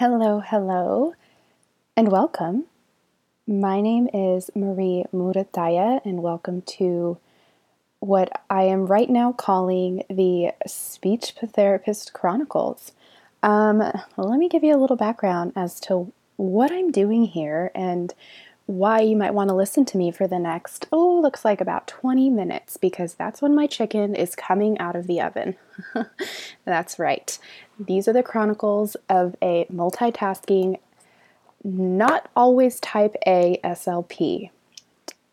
Hello, hello, and welcome. My name is Marie Murataya, and welcome to what I am right now calling the Speech Therapist Chronicles. Um, let me give you a little background as to what I'm doing here and why you might want to listen to me for the next, oh, looks like about 20 minutes because that's when my chicken is coming out of the oven. that's right. These are the chronicles of a multitasking, not always type A SLP.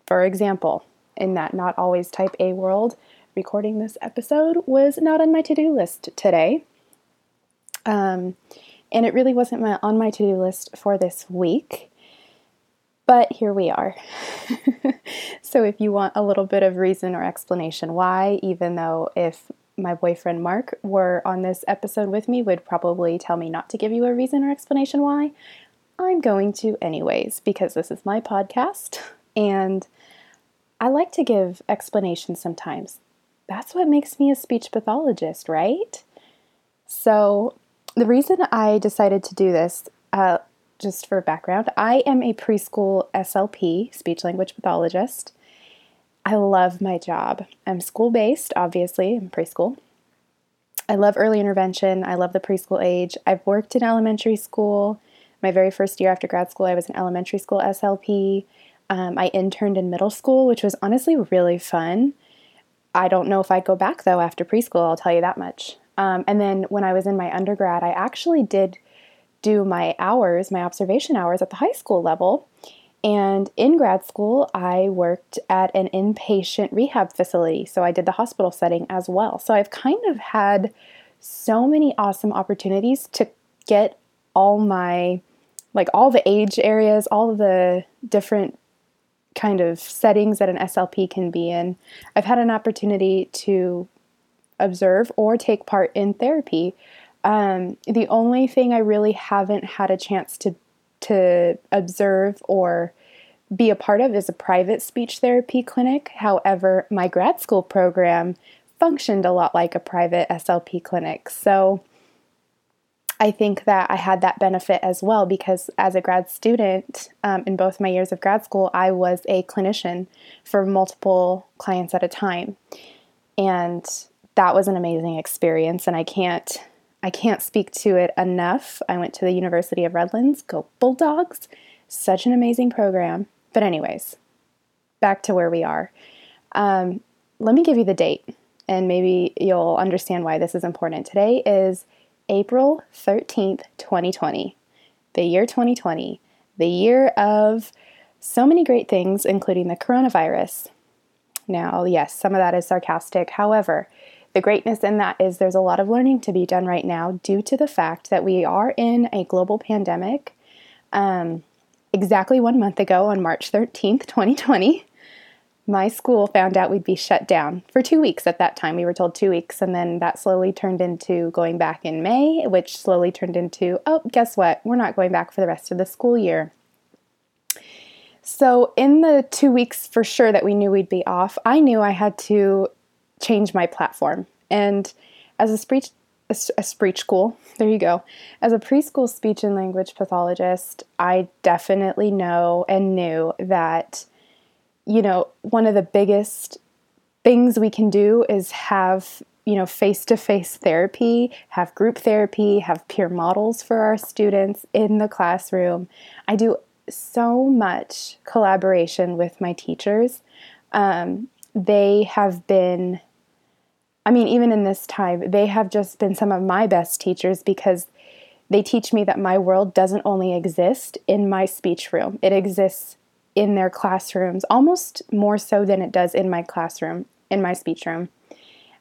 For example, in that not always type A world, recording this episode was not on my to do list today. Um, and it really wasn't my, on my to do list for this week. But here we are. so, if you want a little bit of reason or explanation why, even though if my boyfriend Mark were on this episode with me, would probably tell me not to give you a reason or explanation why, I'm going to anyways, because this is my podcast and I like to give explanations sometimes. That's what makes me a speech pathologist, right? So, the reason I decided to do this, uh, just for background, I am a preschool SLP, speech language pathologist. I love my job. I'm school based, obviously, in preschool. I love early intervention. I love the preschool age. I've worked in elementary school. My very first year after grad school, I was an elementary school SLP. Um, I interned in middle school, which was honestly really fun. I don't know if I'd go back though after preschool, I'll tell you that much. Um, and then when I was in my undergrad, I actually did do my hours, my observation hours at the high school level. And in grad school, I worked at an inpatient rehab facility. So I did the hospital setting as well. So I've kind of had so many awesome opportunities to get all my, like all the age areas, all the different kind of settings that an SLP can be in. I've had an opportunity to observe or take part in therapy. Um, the only thing I really haven't had a chance to to observe or be a part of is a private speech therapy clinic. However, my grad school program functioned a lot like a private SLP clinic. So I think that I had that benefit as well because as a grad student, um, in both my years of grad school, I was a clinician for multiple clients at a time. And that was an amazing experience. And I can't I can't speak to it enough. I went to the University of Redlands. Go Bulldogs. Such an amazing program. But, anyways, back to where we are. Um, let me give you the date, and maybe you'll understand why this is important. Today is April 13th, 2020, the year 2020, the year of so many great things, including the coronavirus. Now, yes, some of that is sarcastic. However, the greatness in that is there's a lot of learning to be done right now due to the fact that we are in a global pandemic. Um, exactly one month ago, on March 13th, 2020, my school found out we'd be shut down for two weeks at that time. We were told two weeks, and then that slowly turned into going back in May, which slowly turned into, oh, guess what? We're not going back for the rest of the school year. So, in the two weeks for sure that we knew we'd be off, I knew I had to change my platform. And as a speech a, a speech school, there you go. As a preschool speech and language pathologist, I definitely know and knew that you know, one of the biggest things we can do is have you know face-to-face therapy have group therapy have peer models for our students in the classroom i do so much collaboration with my teachers um, they have been I mean, even in this time, they have just been some of my best teachers because they teach me that my world doesn't only exist in my speech room, it exists in their classrooms almost more so than it does in my classroom, in my speech room.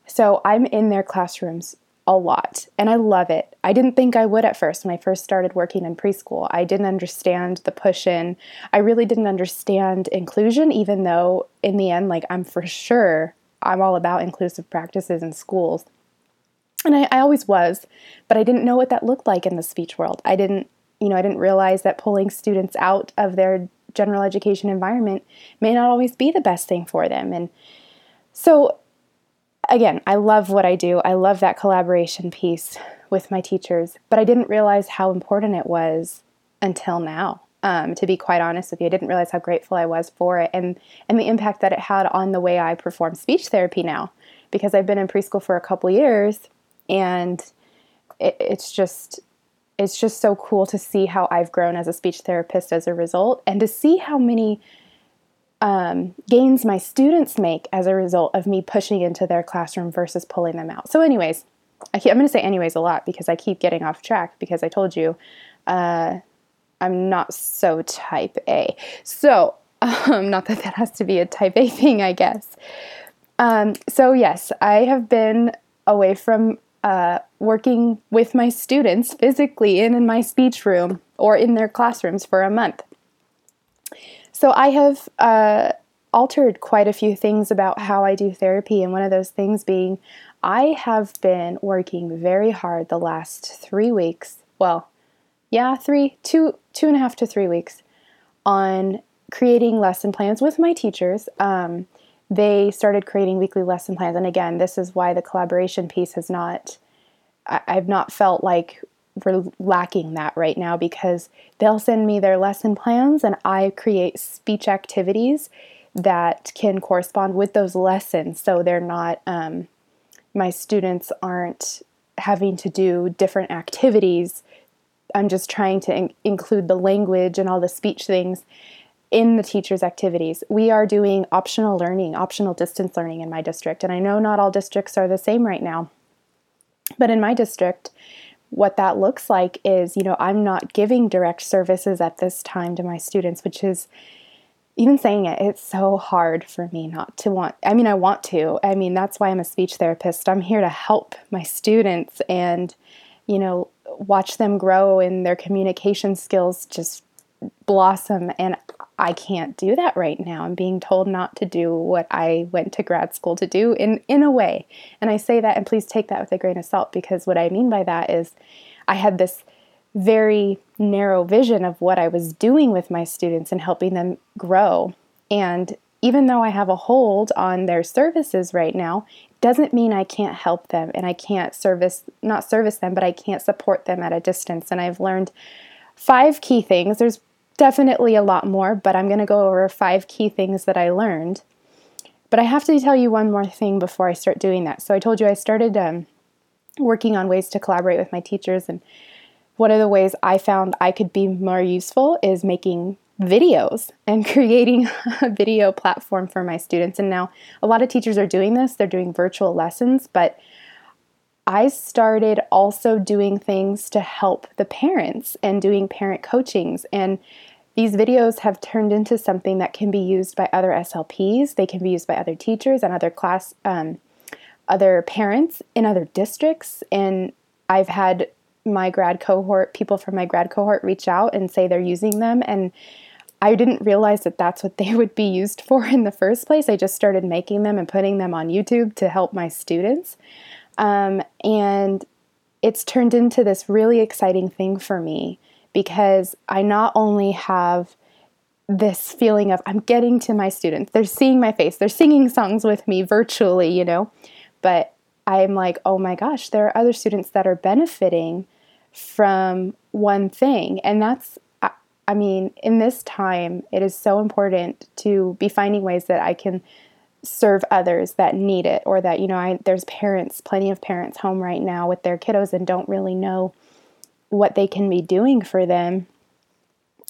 So I'm in their classrooms a lot and I love it. I didn't think I would at first when I first started working in preschool. I didn't understand the push in. I really didn't understand inclusion, even though in the end, like, I'm for sure I'm all about inclusive practices in schools. And I, I always was, but I didn't know what that looked like in the speech world. I didn't, you know, I didn't realize that pulling students out of their general education environment may not always be the best thing for them. And so, again, I love what I do. I love that collaboration piece with my teachers, but I didn't realize how important it was until now. Um, to be quite honest with you, I didn't realize how grateful I was for it and, and the impact that it had on the way I perform speech therapy now. Because I've been in preschool for a couple years and it, it's just it's just so cool to see how I've grown as a speech therapist as a result and to see how many um, gains my students make as a result of me pushing into their classroom versus pulling them out. So, anyways, I am going to say anyways a lot because I keep getting off track because I told you uh, I'm not so type A. So, um, not that that has to be a type A thing, I guess. Um, so, yes, I have been away from uh, working with my students physically in, in my speech room or in their classrooms for a month. So I have uh, altered quite a few things about how I do therapy, and one of those things being I have been working very hard the last three weeks. Well, yeah, three, two, two and a half to three weeks on creating lesson plans with my teachers. Um, they started creating weekly lesson plans. And again, this is why the collaboration piece has not, I, I've not felt like we're lacking that right now because they'll send me their lesson plans and I create speech activities that can correspond with those lessons so they're not, um, my students aren't having to do different activities. I'm just trying to in- include the language and all the speech things in the teacher's activities. We are doing optional learning, optional distance learning in my district. And I know not all districts are the same right now. But in my district, what that looks like is, you know, I'm not giving direct services at this time to my students, which is even saying it, it's so hard for me not to want. I mean, I want to. I mean, that's why I'm a speech therapist. I'm here to help my students and, you know, watch them grow and their communication skills just blossom and I can't do that right now. I'm being told not to do what I went to grad school to do in in a way. And I say that and please take that with a grain of salt because what I mean by that is I had this very narrow vision of what I was doing with my students and helping them grow. And even though I have a hold on their services right now, doesn't mean I can't help them and I can't service not service them, but I can't support them at a distance. And I've learned five key things. There's definitely a lot more, but I'm going to go over five key things that I learned. But I have to tell you one more thing before I start doing that. So I told you I started um, working on ways to collaborate with my teachers, and one of the ways I found I could be more useful is making videos and creating a video platform for my students. And now a lot of teachers are doing this, they're doing virtual lessons, but I started also doing things to help the parents and doing parent coachings. And these videos have turned into something that can be used by other SLPs, they can be used by other teachers and other class, um, other parents in other districts. And I've had my grad cohort, people from my grad cohort reach out and say they're using them. And I didn't realize that that's what they would be used for in the first place. I just started making them and putting them on YouTube to help my students. Um, and it's turned into this really exciting thing for me because I not only have this feeling of I'm getting to my students, they're seeing my face, they're singing songs with me virtually, you know, but I'm like, oh my gosh, there are other students that are benefiting from one thing. And that's, I mean, in this time, it is so important to be finding ways that I can serve others that need it or that you know I, there's parents plenty of parents home right now with their kiddos and don't really know what they can be doing for them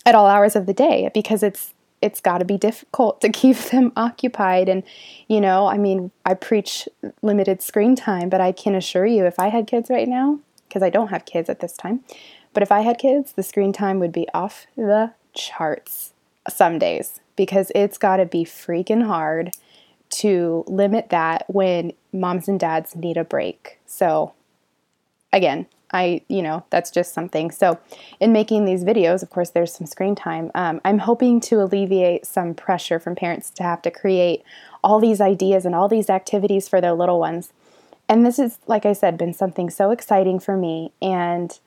at all hours of the day because it's it's got to be difficult to keep them occupied. And you know i mean i preach limited screen time but i can assure you if i had kids right now because i don't have kids at this time but if i had kids the screen time would be off the charts some days because it's got to be freaking hard to limit that when moms and dads need a break. So, again, I, you know, that's just something. So, in making these videos, of course, there's some screen time. Um, I'm hoping to alleviate some pressure from parents to have to create all these ideas and all these activities for their little ones. And this is, like I said, been something so exciting for me. And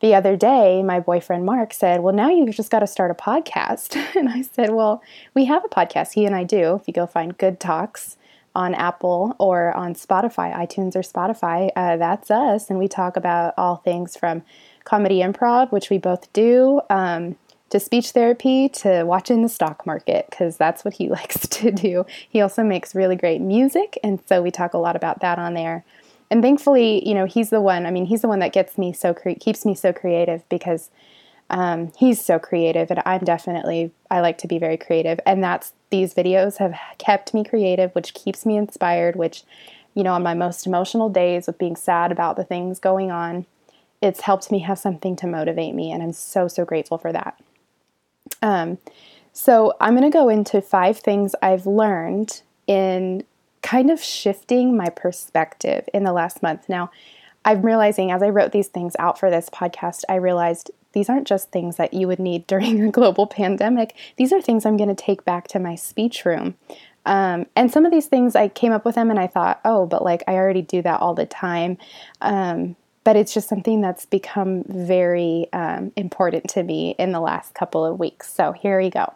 the other day, my boyfriend Mark said, Well, now you've just got to start a podcast. And I said, Well, we have a podcast. He and I do. If you go find Good Talks on Apple or on Spotify, iTunes or Spotify, uh, that's us. And we talk about all things from comedy improv, which we both do, um, to speech therapy, to watching the stock market, because that's what he likes to do. He also makes really great music. And so we talk a lot about that on there. And thankfully, you know, he's the one, I mean, he's the one that gets me so, cre- keeps me so creative because um, he's so creative and i'm definitely i like to be very creative. And that's these videos have kept me creative which keeps me inspired which you know on my most emotional days with being sad about the things going on it's helped me have something to motivate me and i'm so so grateful for that. Um, so i'm going to go into five things i've learned in kind of shifting my perspective in the last month now i'm realizing as i wrote these things out for this podcast i realized these aren't just things that you would need during a global pandemic. These are things I'm going to take back to my speech room. Um, and some of these things I came up with them and I thought, oh, but like I already do that all the time. Um, but it's just something that's become very um, important to me in the last couple of weeks. So here we go.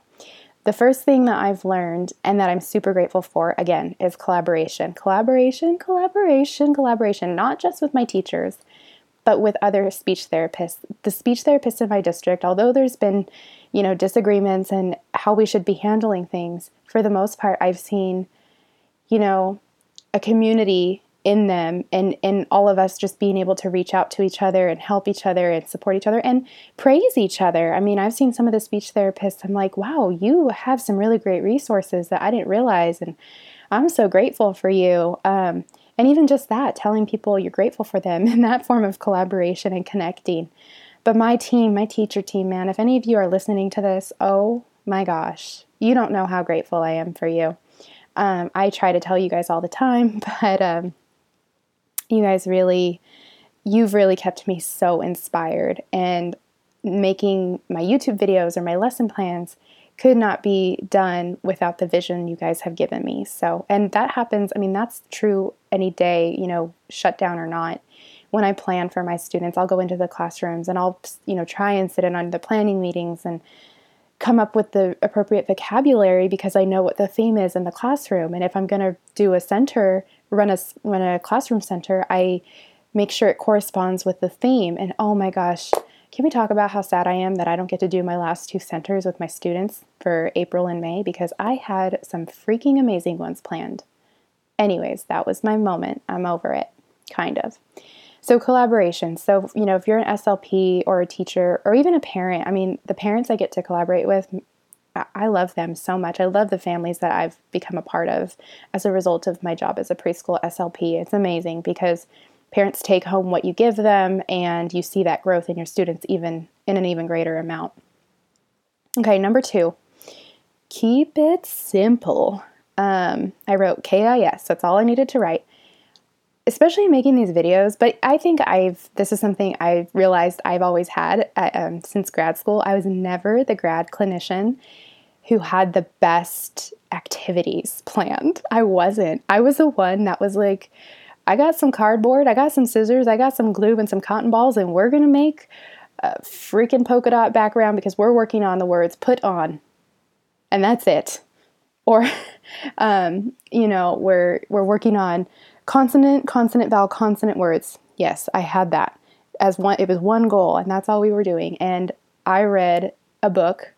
The first thing that I've learned and that I'm super grateful for, again, is collaboration. Collaboration, collaboration, collaboration, not just with my teachers, but with other speech therapists. The speech therapists in my district, although there's been, you know, disagreements and how we should be handling things, for the most part, I've seen, you know, a community in them and and all of us just being able to reach out to each other and help each other and support each other and praise each other. I mean, I've seen some of the speech therapists. I'm like, wow, you have some really great resources that I didn't realize, and I'm so grateful for you. Um, and even just that, telling people you're grateful for them in that form of collaboration and connecting. But my team, my teacher team, man, if any of you are listening to this, oh my gosh, you don't know how grateful I am for you. Um, I try to tell you guys all the time, but um, you guys really, you've really kept me so inspired. And making my YouTube videos or my lesson plans could not be done without the vision you guys have given me. So, and that happens, I mean, that's true any day, you know, shut down or not. When I plan for my students, I'll go into the classrooms and I'll, you know, try and sit in on the planning meetings and come up with the appropriate vocabulary because I know what the theme is in the classroom. And if I'm going to do a center, run a, run a classroom center, I make sure it corresponds with the theme. And oh my gosh, can we talk about how sad I am that I don't get to do my last two centers with my students for April and May because I had some freaking amazing ones planned? Anyways, that was my moment. I'm over it, kind of. So, collaboration. So, you know, if you're an SLP or a teacher or even a parent, I mean, the parents I get to collaborate with, I love them so much. I love the families that I've become a part of as a result of my job as a preschool SLP. It's amazing because parents take home what you give them and you see that growth in your students even in an even greater amount. Okay, number two, keep it simple. Um, I wrote KIS, that's all I needed to write, especially making these videos. But I think I've, this is something I've realized I've always had uh, um, since grad school. I was never the grad clinician who had the best activities planned. I wasn't. I was the one that was like, I got some cardboard, I got some scissors, I got some glue and some cotton balls, and we're gonna make a freaking polka dot background because we're working on the words put on. And that's it. Or, um, you know, we're, we're working on consonant, consonant, vowel, consonant words. Yes, I had that as one, it was one goal, and that's all we were doing. And I read a book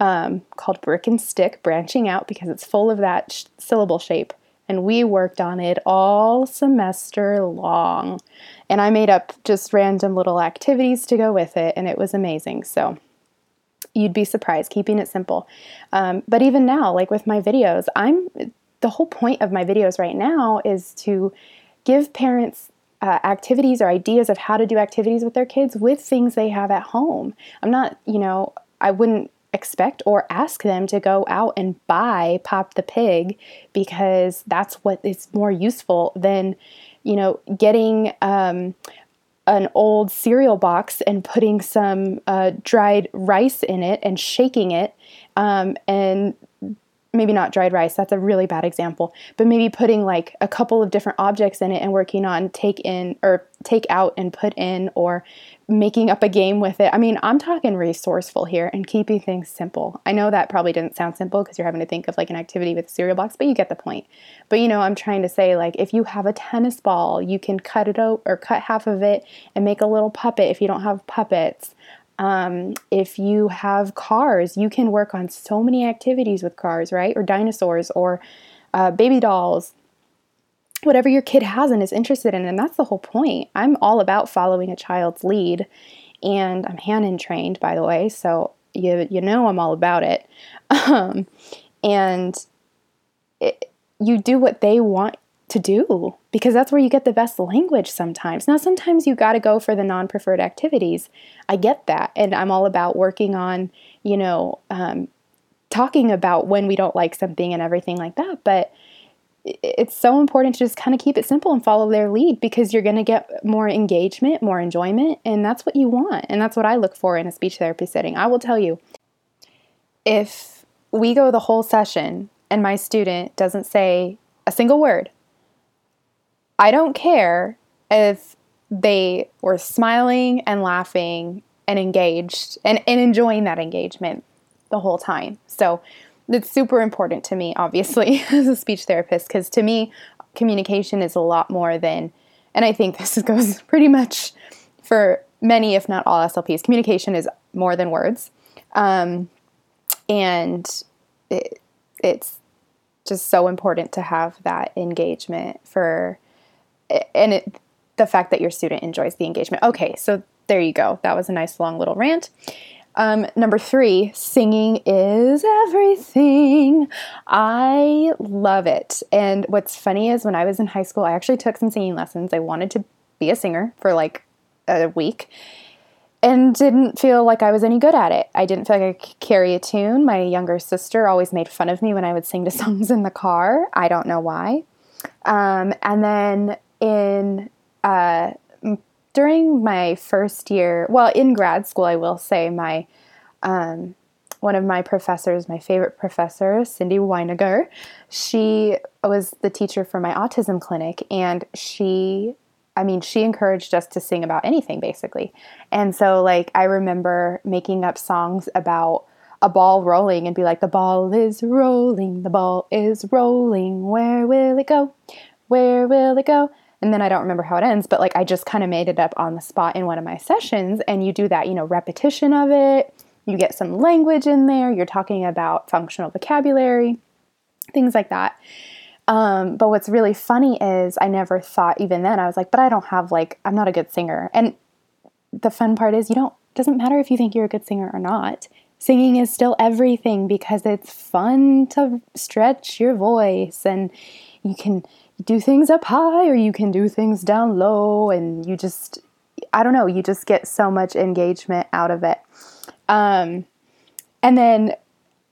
um, called Brick and Stick Branching Out because it's full of that sh- syllable shape and we worked on it all semester long. And I made up just random little activities to go with it, and it was amazing. So you'd be surprised, keeping it simple. Um, but even now, like with my videos, I'm the whole point of my videos right now is to give parents uh, activities or ideas of how to do activities with their kids with things they have at home. I'm not, you know, I wouldn't expect or ask them to go out and buy Pop the Pig because that's what is more useful than, you know, getting um, an old cereal box and putting some uh, dried rice in it and shaking it um, and maybe not dried rice that's a really bad example but maybe putting like a couple of different objects in it and working on take in or take out and put in or making up a game with it. I mean i'm talking resourceful here and keeping things simple. I know that probably didn't sound simple because you're having to think of like an activity with a cereal box but you get the point. But you know i'm trying to say like if you have a tennis ball you can cut it out or cut half of it and make a little puppet if you don't have puppets um, if you have cars, you can work on so many activities with cars, right? Or dinosaurs or uh, baby dolls, whatever your kid has and is interested in. And that's the whole point. I'm all about following a child's lead. And I'm Hanen trained, by the way, so you, you know I'm all about it. Um, and it, you do what they want to do because that's where you get the best language sometimes. Now, sometimes you got to go for the non preferred activities. I get that. And I'm all about working on, you know, um, talking about when we don't like something and everything like that. But it's so important to just kind of keep it simple and follow their lead because you're going to get more engagement, more enjoyment, and that's what you want. And that's what I look for in a speech therapy setting. I will tell you if we go the whole session and my student doesn't say a single word, I don't care if they were smiling and laughing and engaged and, and enjoying that engagement the whole time. So it's super important to me, obviously, as a speech therapist, because to me, communication is a lot more than, and I think this goes pretty much for many, if not all SLPs, communication is more than words. Um, and it, it's just so important to have that engagement for and it, the fact that your student enjoys the engagement. Okay, so there you go. That was a nice long little rant. Um, number three, singing is everything. I love it. And what's funny is when I was in high school, I actually took some singing lessons. I wanted to be a singer for like a week and didn't feel like I was any good at it. I didn't feel like I could carry a tune. My younger sister always made fun of me when I would sing to songs in the car. I don't know why. Um, and then in uh, during my first year, well, in grad school, I will say my um, one of my professors, my favorite professor, Cindy Weiniger, she was the teacher for my autism clinic, and she, I mean, she encouraged us to sing about anything basically. And so, like, I remember making up songs about a ball rolling and be like, the ball is rolling, the ball is rolling, where will it go? Where will it go? And then I don't remember how it ends, but like I just kind of made it up on the spot in one of my sessions. And you do that, you know, repetition of it, you get some language in there, you're talking about functional vocabulary, things like that. Um, but what's really funny is I never thought even then, I was like, but I don't have like, I'm not a good singer. And the fun part is you don't, doesn't matter if you think you're a good singer or not. Singing is still everything because it's fun to stretch your voice and you can do things up high or you can do things down low and you just i don't know you just get so much engagement out of it. Um, and then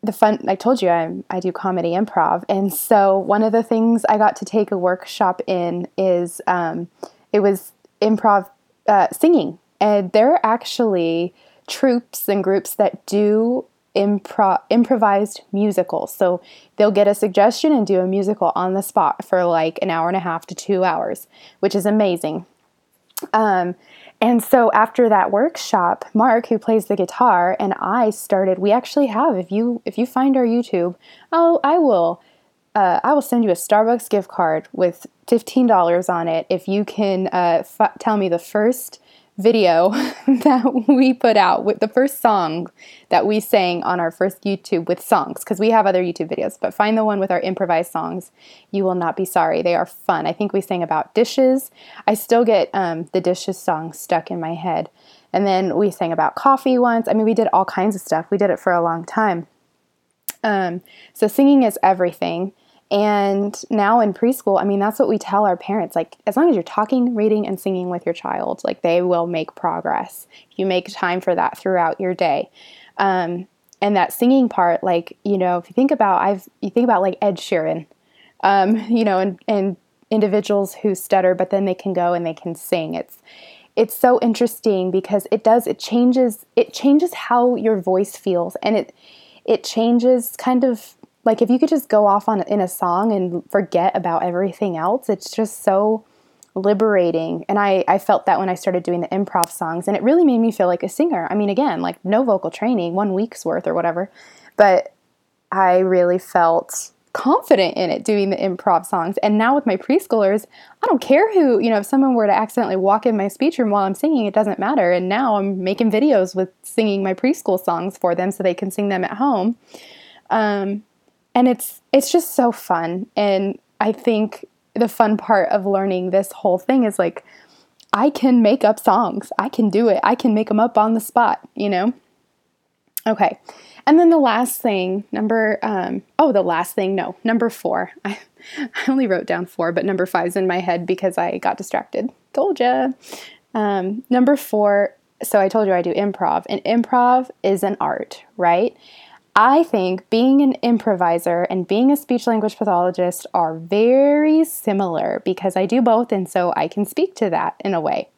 the fun i told you i i do comedy improv. And so one of the things i got to take a workshop in is um, it was improv uh, singing. And there are actually troupes and groups that do impro- improvised musicals. So they'll get a suggestion and do a musical on the spot for like an hour and a half to two hours, which is amazing. Um, and so after that workshop, Mark, who plays the guitar, and I started. We actually have. If you if you find our YouTube, oh, I will. Uh, I will send you a Starbucks gift card with fifteen dollars on it if you can uh, f- tell me the first video that we put out with the first song that we sang on our first YouTube with songs because we have other YouTube videos, but find the one with our improvised songs. You will not be sorry. They are fun. I think we sang about dishes. I still get um, the dishes song stuck in my head. And then we sang about coffee once. I mean, we did all kinds of stuff. We did it for a long time. Um, so singing is everything. And now in preschool, I mean, that's what we tell our parents. Like, as long as you're talking, reading, and singing with your child, like, they will make progress. You make time for that throughout your day. Um, and that singing part, like, you know, if you think about, I've, you think about like Ed Sheeran, um, you know, and, and individuals who stutter, but then they can go and they can sing. It's, it's so interesting because it does, it changes, it changes how your voice feels and it, it changes kind of like if you could just go off on in a song and forget about everything else, it's just so liberating. And I, I felt that when I started doing the improv songs, and it really made me feel like a singer. I mean, again, like no vocal training, one week's worth or whatever, but I really felt confident in it doing the improv songs. And now with my preschoolers, I don't care who, you know, if someone were to accidentally walk in my speech room while I'm singing, it doesn't matter. And now I'm making videos with singing my preschool songs for them so they can sing them at home. Um, and it's it's just so fun. And I think the fun part of learning this whole thing is like I can make up songs. I can do it. I can make them up on the spot, you know? Okay. And then the last thing, number, um, oh, the last thing, no, number four. I, I only wrote down four, but number five's in my head because I got distracted. Told ya. Um, number four, so I told you I do improv, and improv is an art, right? I think being an improviser and being a speech language pathologist are very similar because I do both, and so I can speak to that in a way.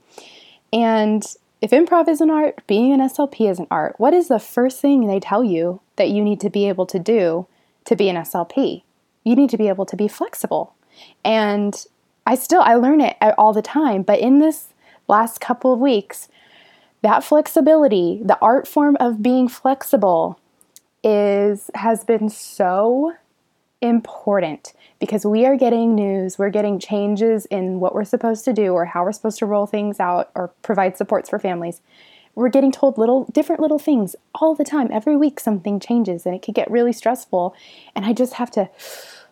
And if improv is an art, being an SLP is an art. What is the first thing they tell you that you need to be able to do to be an SLP? You need to be able to be flexible. And I still I learn it all the time, but in this last couple of weeks, that flexibility, the art form of being flexible is has been so important because we are getting news, we're getting changes in what we're supposed to do or how we're supposed to roll things out or provide supports for families. We're getting told little different little things all the time. Every week something changes and it can get really stressful and I just have to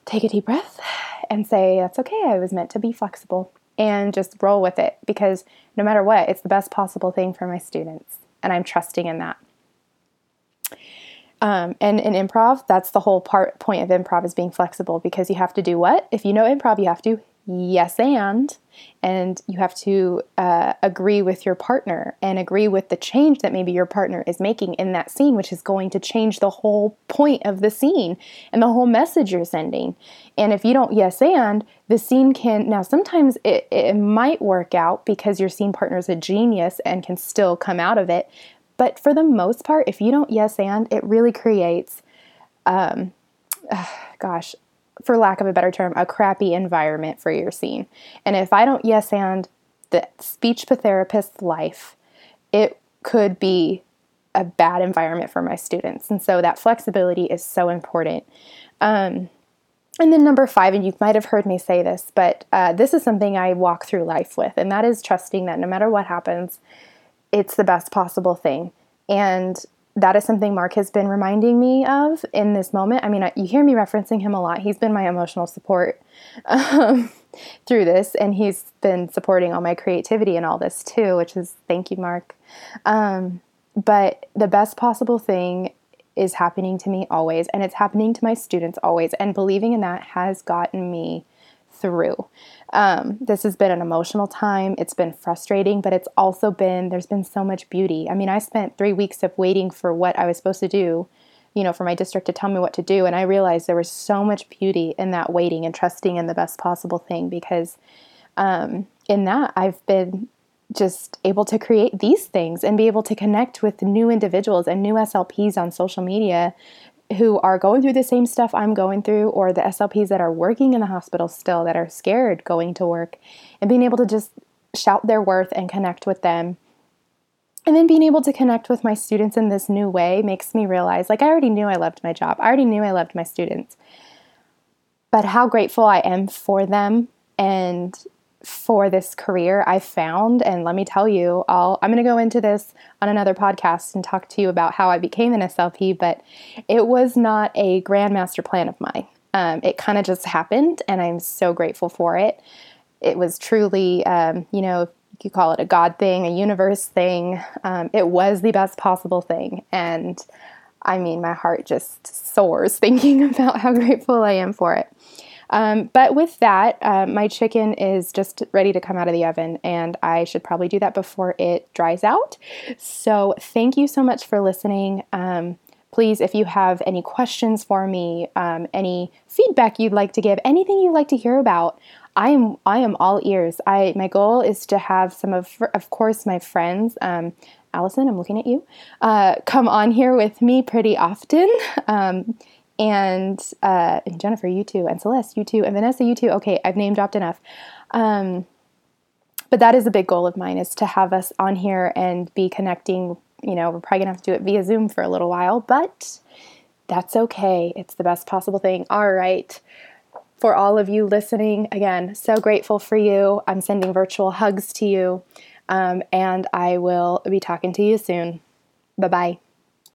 take a deep breath and say that's okay. I was meant to be flexible and just roll with it because no matter what, it's the best possible thing for my students and I'm trusting in that. Um, and in improv, that's the whole part point of improv is being flexible because you have to do what? If you know improv, you have to yes and, and you have to uh, agree with your partner and agree with the change that maybe your partner is making in that scene, which is going to change the whole point of the scene and the whole message you're sending. And if you don't yes and, the scene can now sometimes it, it might work out because your scene partner is a genius and can still come out of it but for the most part, if you don't yes and, it really creates, um, gosh, for lack of a better term, a crappy environment for your scene. And if I don't yes and the speech therapist's life, it could be a bad environment for my students. And so that flexibility is so important. Um, and then number five, and you might have heard me say this, but uh, this is something I walk through life with, and that is trusting that no matter what happens, it's the best possible thing. And that is something Mark has been reminding me of in this moment. I mean, you hear me referencing him a lot. He's been my emotional support um, through this, and he's been supporting all my creativity and all this too, which is thank you, Mark. Um, but the best possible thing is happening to me always, and it's happening to my students always. And believing in that has gotten me through. Um, this has been an emotional time. It's been frustrating, but it's also been, there's been so much beauty. I mean, I spent three weeks of waiting for what I was supposed to do, you know, for my district to tell me what to do. And I realized there was so much beauty in that waiting and trusting in the best possible thing because um, in that I've been just able to create these things and be able to connect with new individuals and new SLPs on social media who are going through the same stuff I'm going through, or the SLPs that are working in the hospital still that are scared going to work, and being able to just shout their worth and connect with them. And then being able to connect with my students in this new way makes me realize like, I already knew I loved my job, I already knew I loved my students. But how grateful I am for them and for this career I found. And let me tell you, I'll, I'm going to go into this on another podcast and talk to you about how I became an SLP, but it was not a grand master plan of mine. Um, it kind of just happened, and I'm so grateful for it. It was truly, um, you know, you call it a God thing, a universe thing. Um, it was the best possible thing. And I mean, my heart just soars thinking about how grateful I am for it. Um, but with that, uh, my chicken is just ready to come out of the oven, and I should probably do that before it dries out. So, thank you so much for listening. Um, please, if you have any questions for me, um, any feedback you'd like to give, anything you'd like to hear about, I am I am all ears. I my goal is to have some of of course my friends. Um, Allison, I'm looking at you. Uh, come on here with me pretty often. Um, and, uh, and Jennifer, you too, and Celeste, you too, and Vanessa, you too. Okay, I've name dropped enough. Um, but that is a big goal of mine is to have us on here and be connecting. You know, we're probably gonna have to do it via Zoom for a little while, but that's okay. It's the best possible thing. All right. For all of you listening, again, so grateful for you. I'm sending virtual hugs to you. Um, and I will be talking to you soon. Bye bye.